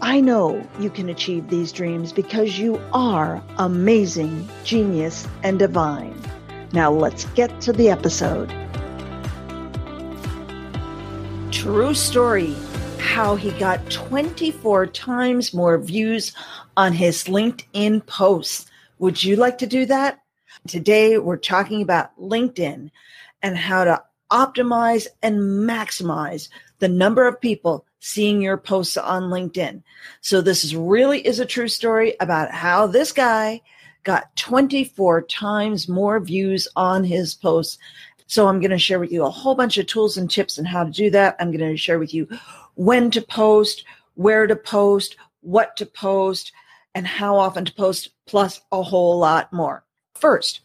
I know you can achieve these dreams because you are amazing, genius, and divine. Now let's get to the episode. True story how he got 24 times more views on his LinkedIn posts. Would you like to do that? Today, we're talking about LinkedIn and how to optimize and maximize the number of people seeing your posts on LinkedIn. So this is really is a true story about how this guy got 24 times more views on his posts. So I'm going to share with you a whole bunch of tools and tips on how to do that. I'm going to share with you when to post, where to post, what to post, and how often to post, plus a whole lot more. First,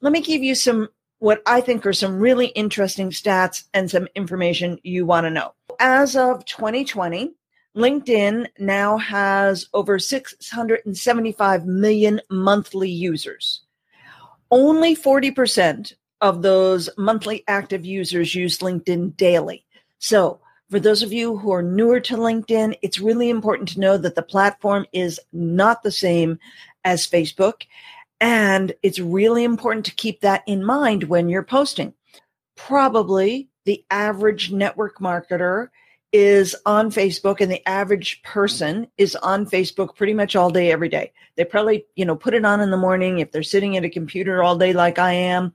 let me give you some what I think are some really interesting stats and some information you want to know. As of 2020, LinkedIn now has over 675 million monthly users. Only 40% of those monthly active users use LinkedIn daily. So, for those of you who are newer to LinkedIn, it's really important to know that the platform is not the same as Facebook and it's really important to keep that in mind when you're posting. Probably the average network marketer is on Facebook and the average person is on Facebook pretty much all day, every day. They probably, you know, put it on in the morning if they're sitting at a computer all day like I am,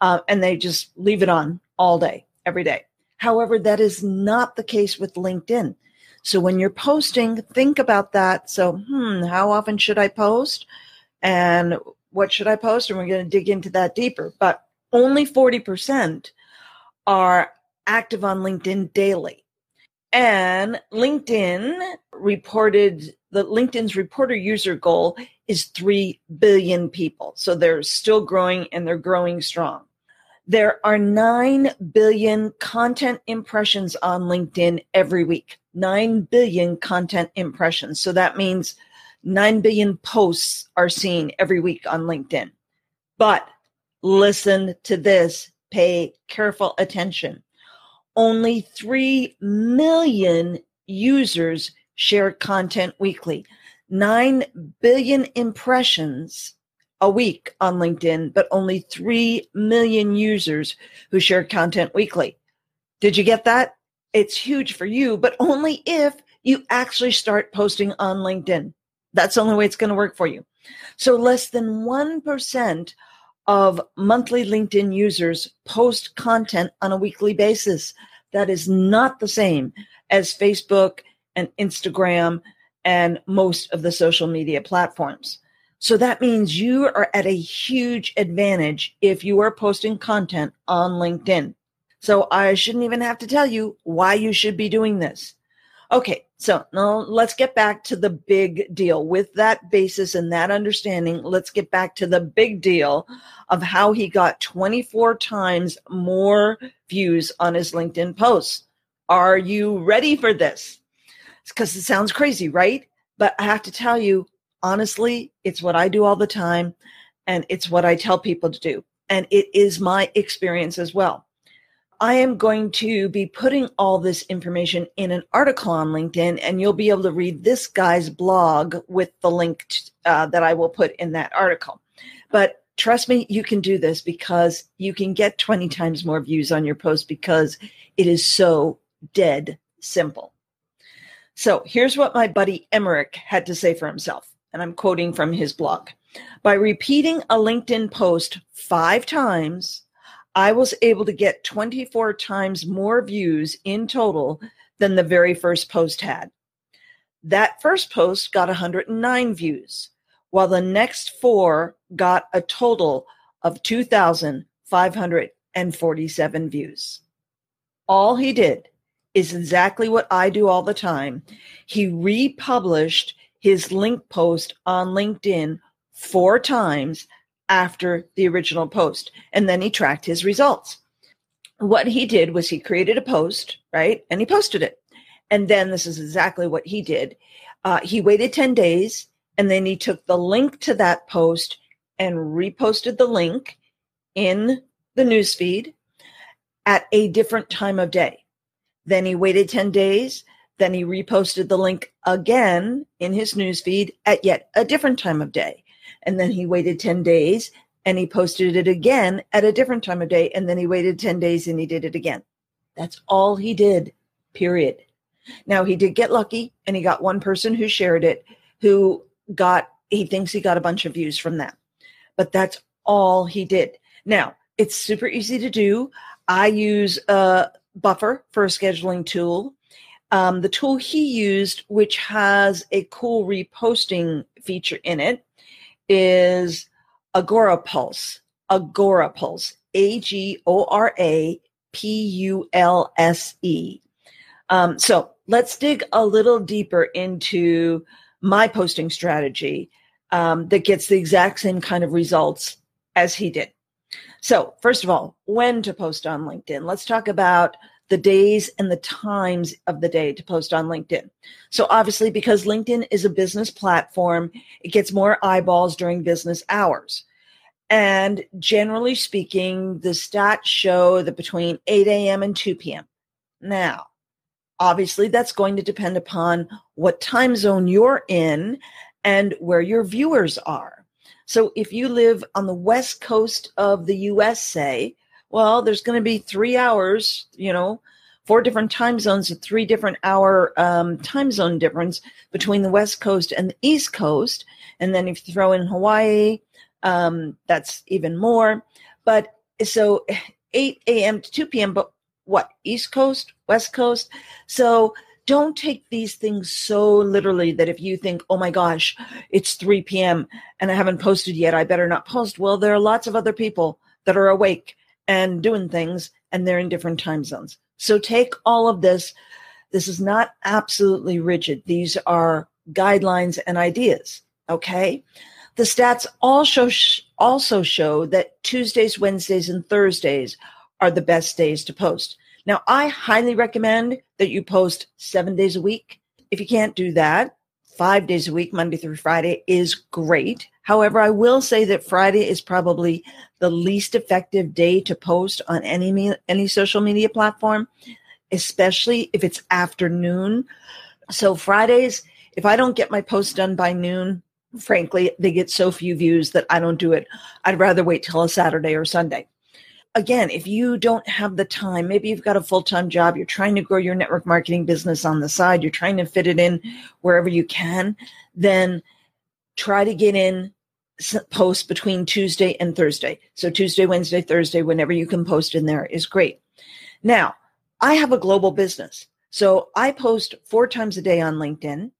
uh, and they just leave it on all day, every day. However, that is not the case with LinkedIn. So when you're posting, think about that. So, hmm, how often should I post? And what should I post? And we're going to dig into that deeper. But only 40% are active on LinkedIn daily. And LinkedIn reported the LinkedIn's reporter user goal is 3 billion people. So they're still growing and they're growing strong. There are 9 billion content impressions on LinkedIn every week. 9 billion content impressions. So that means 9 billion posts are seen every week on LinkedIn. But listen to this, pay careful attention. Only 3 million users share content weekly. 9 billion impressions a week on LinkedIn, but only 3 million users who share content weekly. Did you get that? It's huge for you, but only if you actually start posting on LinkedIn. That's the only way it's going to work for you. So less than 1% of monthly LinkedIn users post content on a weekly basis. That is not the same as Facebook and Instagram and most of the social media platforms. So that means you are at a huge advantage if you are posting content on LinkedIn. So I shouldn't even have to tell you why you should be doing this. Okay, so now let's get back to the big deal. With that basis and that understanding, let's get back to the big deal of how he got 24 times more views on his LinkedIn posts. Are you ready for this? Because it sounds crazy, right? But I have to tell you, honestly, it's what I do all the time, and it's what I tell people to do. And it is my experience as well. I am going to be putting all this information in an article on LinkedIn, and you'll be able to read this guy's blog with the link uh, that I will put in that article. But trust me, you can do this because you can get 20 times more views on your post because it is so dead simple. So here's what my buddy Emmerich had to say for himself. And I'm quoting from his blog. By repeating a LinkedIn post five times, I was able to get 24 times more views in total than the very first post had. That first post got 109 views, while the next four got a total of 2,547 views. All he did is exactly what I do all the time. He republished his link post on LinkedIn four times after the original post, and then he tracked his results. What he did was he created a post, right? And he posted it. And then this is exactly what he did. Uh, he waited 10 days and then he took the link to that post and reposted the link in the newsfeed at a different time of day. Then he waited 10 days. Then he reposted the link again in his newsfeed at yet a different time of day. And then he waited 10 days and he posted it again at a different time of day. And then he waited 10 days and he did it again. That's all he did, period. Now, he did get lucky and he got one person who shared it who got, he thinks he got a bunch of views from that. But that's all he did. Now, it's super easy to do. I use a Buffer for a scheduling tool. Um, the tool he used, which has a cool reposting feature in it, is Agora Pulse. Agora Pulse. A G O R A P U L S E. Um, so let's dig a little deeper into my posting strategy um, that gets the exact same kind of results as he did. So, first of all, when to post on LinkedIn? Let's talk about the days and the times of the day to post on LinkedIn. So, obviously, because LinkedIn is a business platform, it gets more eyeballs during business hours. And generally speaking, the stats show that between 8 a.m. and 2 p.m. Now, obviously, that's going to depend upon what time zone you're in and where your viewers are. So if you live on the west coast of the US, say, well, there's going to be three hours, you know, four different time zones, a three different hour um, time zone difference between the west coast and the east coast. And then if you throw in Hawaii, um, that's even more. But so 8 a.m. to 2 p.m., but what, east coast, west coast? So don't take these things so literally that if you think, oh my gosh, it's 3 p.m. and I haven't posted yet, I better not post. Well, there are lots of other people that are awake and doing things and they're in different time zones. So take all of this. This is not absolutely rigid. These are guidelines and ideas. Okay. The stats also also show that Tuesdays, Wednesdays, and Thursdays are the best days to post. Now, I highly recommend that you post seven days a week. If you can't do that, five days a week, Monday through Friday, is great. However, I will say that Friday is probably the least effective day to post on any any social media platform, especially if it's afternoon. So Fridays, if I don't get my post done by noon, frankly, they get so few views that I don't do it. I'd rather wait till a Saturday or Sunday again, if you don't have the time, maybe you've got a full time job, you're trying to grow your network marketing business on the side, you're trying to fit it in wherever you can, then try to get in posts between Tuesday and Thursday. So Tuesday, Wednesday, Thursday, whenever you can post in there is great. Now, I have a global business. So I post four times a day on LinkedIn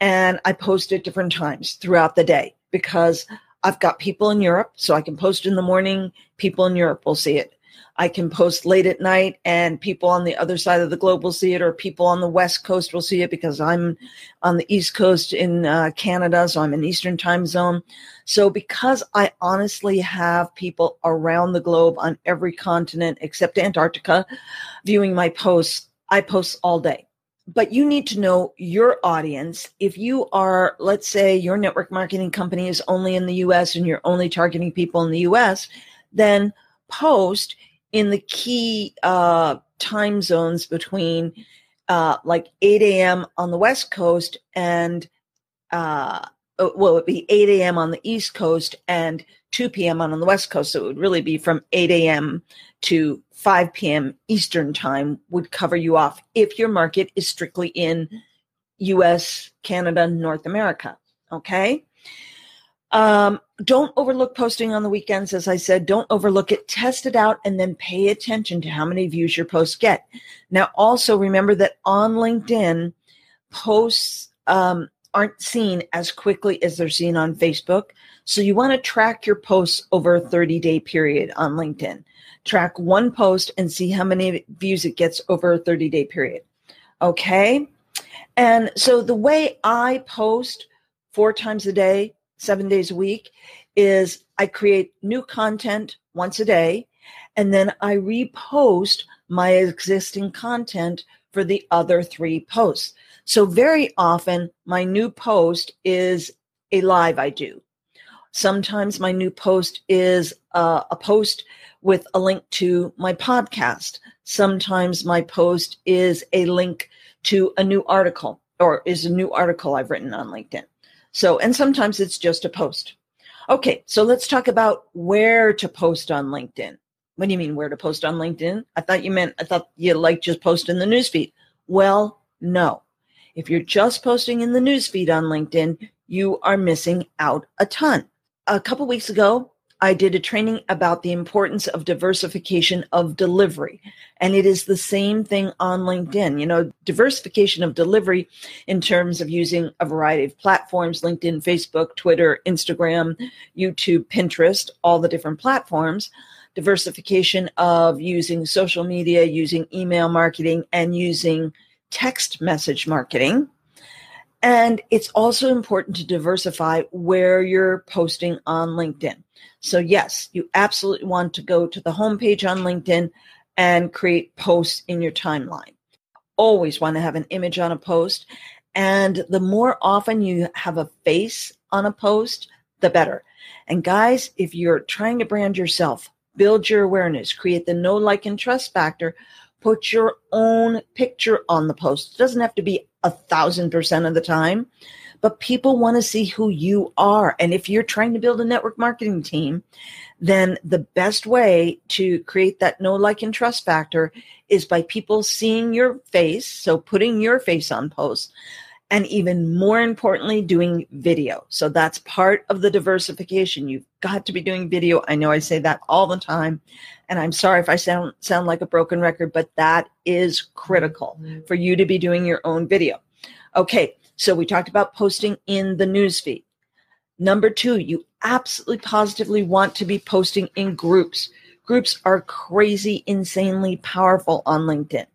and I post at different times throughout the day because I've got people in Europe, so I can post in the morning. People in Europe will see it. I can post late at night, and people on the other side of the globe will see it, or people on the West Coast will see it because I'm on the East Coast in uh, Canada, so I'm in Eastern time zone. So, because I honestly have people around the globe on every continent except Antarctica viewing my posts, I post all day but you need to know your audience. If you are, let's say your network marketing company is only in the US and you're only targeting people in the US, then post in the key uh, time zones between uh, like 8 a.m. on the West Coast and, uh, oh, well, it would be 8 a.m. on the East Coast and 2 p.m. on the West Coast. So it would really be from 8 a.m. to 5 p.m. Eastern time would cover you off if your market is strictly in US, Canada, North America. Okay. Um, don't overlook posting on the weekends. As I said, don't overlook it. Test it out and then pay attention to how many views your posts get. Now, also remember that on LinkedIn, posts um, aren't seen as quickly as they're seen on Facebook. So you want to track your posts over a 30 day period on LinkedIn. Track one post and see how many views it gets over a 30 day period. Okay. And so the way I post four times a day, seven days a week, is I create new content once a day and then I repost my existing content for the other three posts. So very often my new post is a live I do. Sometimes my new post is uh, a post with a link to my podcast. Sometimes my post is a link to a new article or is a new article I've written on LinkedIn. So, and sometimes it's just a post. Okay, so let's talk about where to post on LinkedIn. What do you mean where to post on LinkedIn? I thought you meant I thought you like just post in the newsfeed. Well, no. If you're just posting in the newsfeed on LinkedIn, you are missing out a ton. A couple weeks ago, I did a training about the importance of diversification of delivery. And it is the same thing on LinkedIn. You know, diversification of delivery in terms of using a variety of platforms LinkedIn, Facebook, Twitter, Instagram, YouTube, Pinterest, all the different platforms. Diversification of using social media, using email marketing, and using text message marketing. And it's also important to diversify where you're posting on LinkedIn. So, yes, you absolutely want to go to the homepage on LinkedIn and create posts in your timeline. Always want to have an image on a post. And the more often you have a face on a post, the better. And guys, if you're trying to brand yourself, build your awareness, create the know like, and trust factor, put your own picture on the post. It doesn't have to be a thousand percent of the time, but people want to see who you are. And if you're trying to build a network marketing team, then the best way to create that know, like, and trust factor is by people seeing your face. So putting your face on posts. And even more importantly, doing video. So that's part of the diversification. You've got to be doing video. I know I say that all the time. And I'm sorry if I sound, sound like a broken record, but that is critical mm-hmm. for you to be doing your own video. Okay. So we talked about posting in the newsfeed. Number two, you absolutely positively want to be posting in groups. Groups are crazy, insanely powerful on LinkedIn.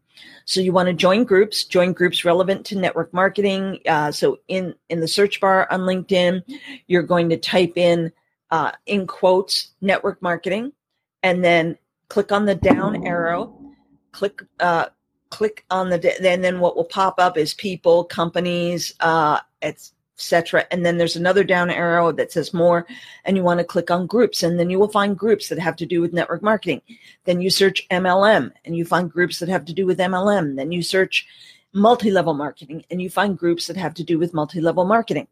So you want to join groups, join groups relevant to network marketing. Uh, so in in the search bar on LinkedIn, you're going to type in uh, in quotes network marketing, and then click on the down arrow. Click uh, click on the and then what will pop up is people, companies, uh, etc. And then there's another down arrow that says more, and you want to click on groups, and then you will find groups that have to do with network marketing. Then you search MLM, and you find groups that have to do with MLM. Then you search multi-level marketing, and you find groups that have to do with multi-level marketing.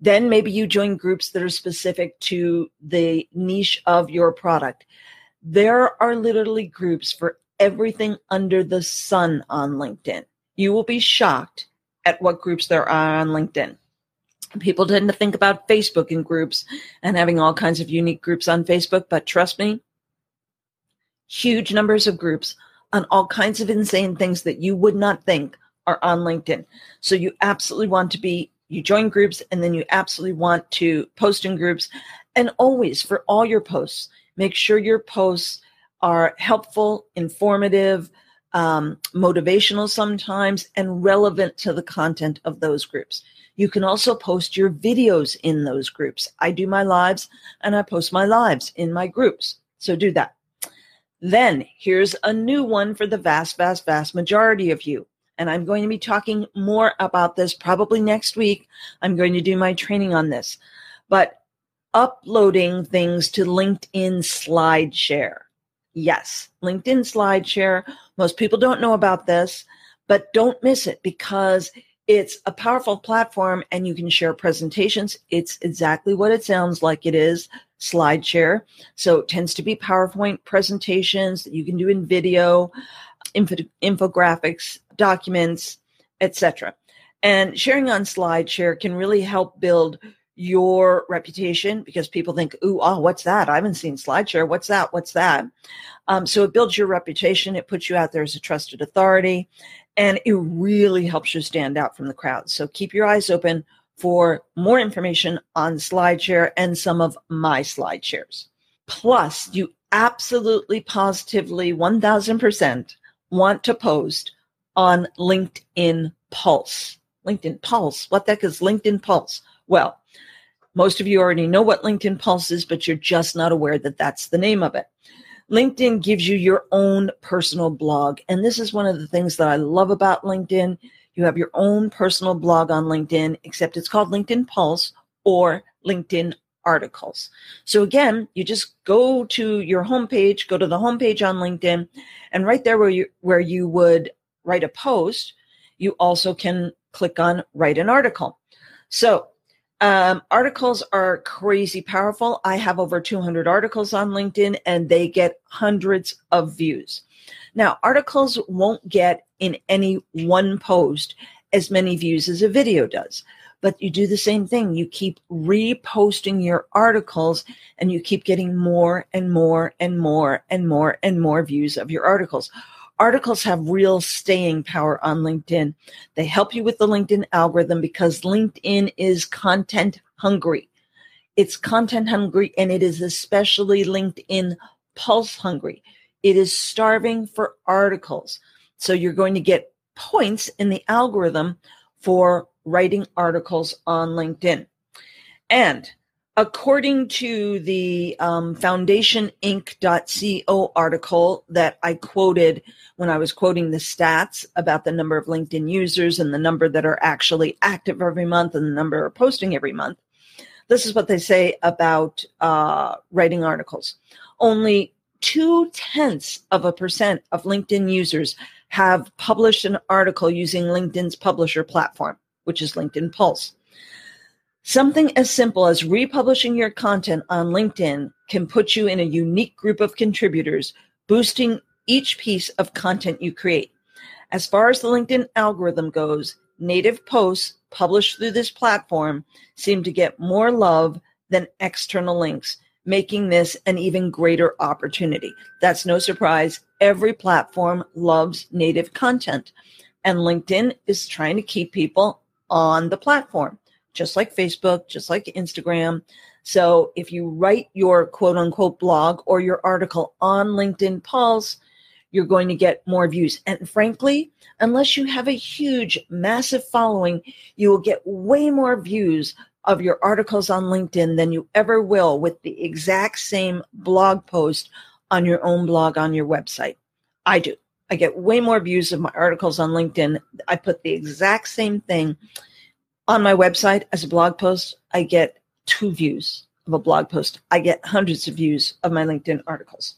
Then maybe you join groups that are specific to the niche of your product. There are literally groups for everything under the sun on LinkedIn. You will be shocked at what groups there are on LinkedIn. People tend to think about Facebook in groups and having all kinds of unique groups on Facebook, but trust me, huge numbers of groups on all kinds of insane things that you would not think are on LinkedIn. So you absolutely want to be, you join groups and then you absolutely want to post in groups. And always for all your posts, make sure your posts are helpful, informative, um, motivational sometimes, and relevant to the content of those groups. You can also post your videos in those groups. I do my lives and I post my lives in my groups. So do that. Then here's a new one for the vast, vast, vast majority of you. And I'm going to be talking more about this probably next week. I'm going to do my training on this. But uploading things to LinkedIn SlideShare. Yes, LinkedIn SlideShare. Most people don't know about this, but don't miss it because it's a powerful platform and you can share presentations. It's exactly what it sounds like it is SlideShare. So it tends to be PowerPoint presentations that you can do in video, info, infographics, documents, etc. And sharing on SlideShare can really help build your reputation because people think, ooh, oh, what's that? I haven't seen SlideShare. What's that? What's that? Um, so it builds your reputation. It puts you out there as a trusted authority, and it really helps you stand out from the crowd. So keep your eyes open for more information on SlideShare and some of my SlideShares. Plus, you absolutely positively 1000% want to post on LinkedIn Pulse. LinkedIn Pulse. What the heck is LinkedIn Pulse? Well, most of you already know what LinkedIn Pulse is, but you're just not aware that that's the name of it. LinkedIn gives you your own personal blog. And this is one of the things that I love about LinkedIn. You have your own personal blog on LinkedIn, except it's called LinkedIn Pulse or LinkedIn Articles. So again, you just go to your homepage, go to the homepage on LinkedIn, and right there where you where you would write a post, you also can click on write an article. So um, articles are crazy powerful. I have over 200 articles on LinkedIn and they get hundreds of views. Now, articles won't get in any one post as many views as a video does, but you do the same thing. You keep reposting your articles and you keep getting more and more and more and more and more views of your articles articles have real staying power on LinkedIn. They help you with the LinkedIn algorithm because LinkedIn is content hungry. It's content hungry and it is especially LinkedIn pulse hungry. It is starving for articles. So you're going to get points in the algorithm for writing articles on LinkedIn. And according to the um, foundationinc.co article that I quoted when I was quoting the stats about the number of LinkedIn users and the number that are actually active every month and the number are posting every month, this is what they say about uh, writing articles. Only two tenths of a percent of LinkedIn users have published an article using LinkedIn's publisher platform, which is LinkedIn Pulse. Something as simple as republishing your content on LinkedIn can put you in a unique group of contributors, boosting each piece of content you create. As far as the LinkedIn algorithm goes, native posts published through this platform seem to get more love than external links, making this an even greater opportunity. That's no surprise. Every platform loves native content, and LinkedIn is trying to keep people on the platform just like Facebook, just like Instagram. So if you write your quote unquote blog or your article on LinkedIn Pulse, you're going to get more views. And frankly, unless you have a huge, massive following, you will get way more views of your articles on LinkedIn than you ever will with the exact same blog post on your own blog on your website. I do. I get way more views of my articles on LinkedIn. I put the exact same thing on my website as a blog post, I get two views of a blog post. I get hundreds of views of my LinkedIn articles.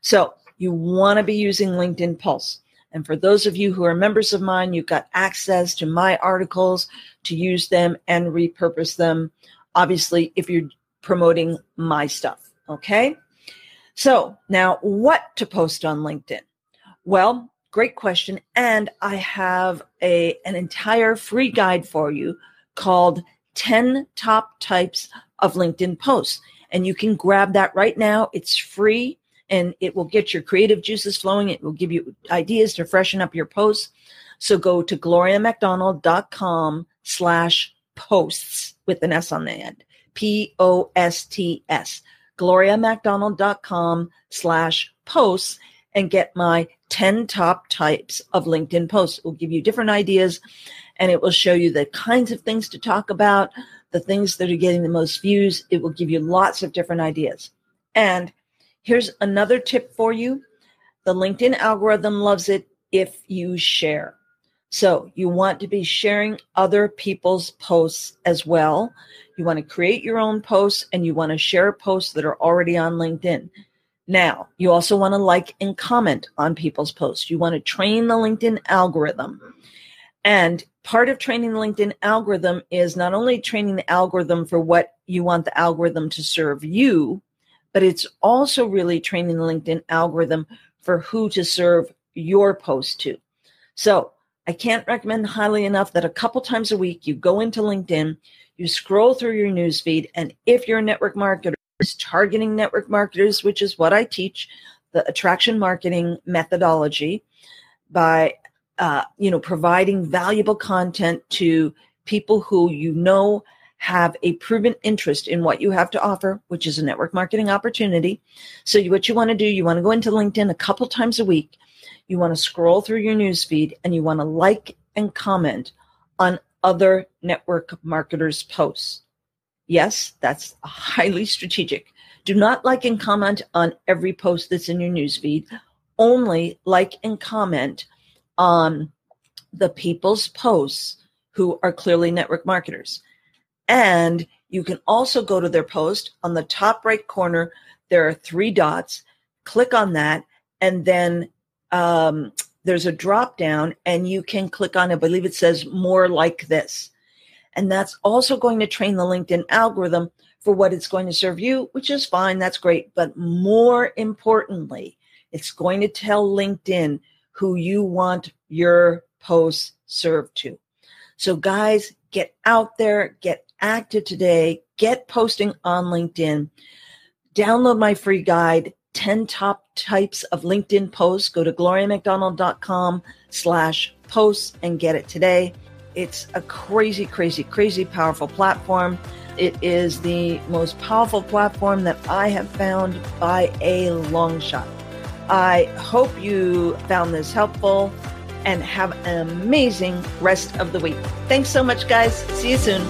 So you want to be using LinkedIn Pulse. And for those of you who are members of mine, you've got access to my articles to use them and repurpose them. Obviously, if you're promoting my stuff. Okay. So now what to post on LinkedIn? Well, great question. And I have a, an entire free guide for you called 10 Top Types of LinkedIn Posts. And you can grab that right now. It's free and it will get your creative juices flowing. It will give you ideas to freshen up your posts. So go to gloriamcdonald.com slash posts with an S on the end. P O S T S. gloriamcdonald.com slash posts and get my 10 top types of LinkedIn posts. It will give you different ideas and it will show you the kinds of things to talk about, the things that are getting the most views. It will give you lots of different ideas. And here's another tip for you the LinkedIn algorithm loves it if you share. So you want to be sharing other people's posts as well. You want to create your own posts and you want to share posts that are already on LinkedIn. Now, you also want to like and comment on people's posts. You want to train the LinkedIn algorithm. And part of training the LinkedIn algorithm is not only training the algorithm for what you want the algorithm to serve you, but it's also really training the LinkedIn algorithm for who to serve your post to. So I can't recommend highly enough that a couple times a week you go into LinkedIn, you scroll through your newsfeed, and if you're a network marketer, targeting network marketers, which is what I teach, the attraction marketing methodology, by uh, you know providing valuable content to people who you know have a proven interest in what you have to offer, which is a network marketing opportunity. So, you, what you want to do, you want to go into LinkedIn a couple times a week. You want to scroll through your newsfeed and you want to like and comment on other network marketers' posts. Yes, that's highly strategic. Do not like and comment on every post that's in your newsfeed. Only like and comment on the people's posts who are clearly network marketers. And you can also go to their post on the top right corner. There are three dots. Click on that, and then um, there's a drop down, and you can click on, it. I believe it says more like this. And that's also going to train the LinkedIn algorithm for what it's going to serve you, which is fine. That's great. But more importantly, it's going to tell LinkedIn who you want your posts served to. So, guys, get out there, get active today. Get posting on LinkedIn. Download my free guide, 10 top types of LinkedIn posts. Go to gloriamcdonald.com slash posts and get it today. It's a crazy, crazy, crazy powerful platform. It is the most powerful platform that I have found by a long shot. I hope you found this helpful and have an amazing rest of the week. Thanks so much, guys. See you soon.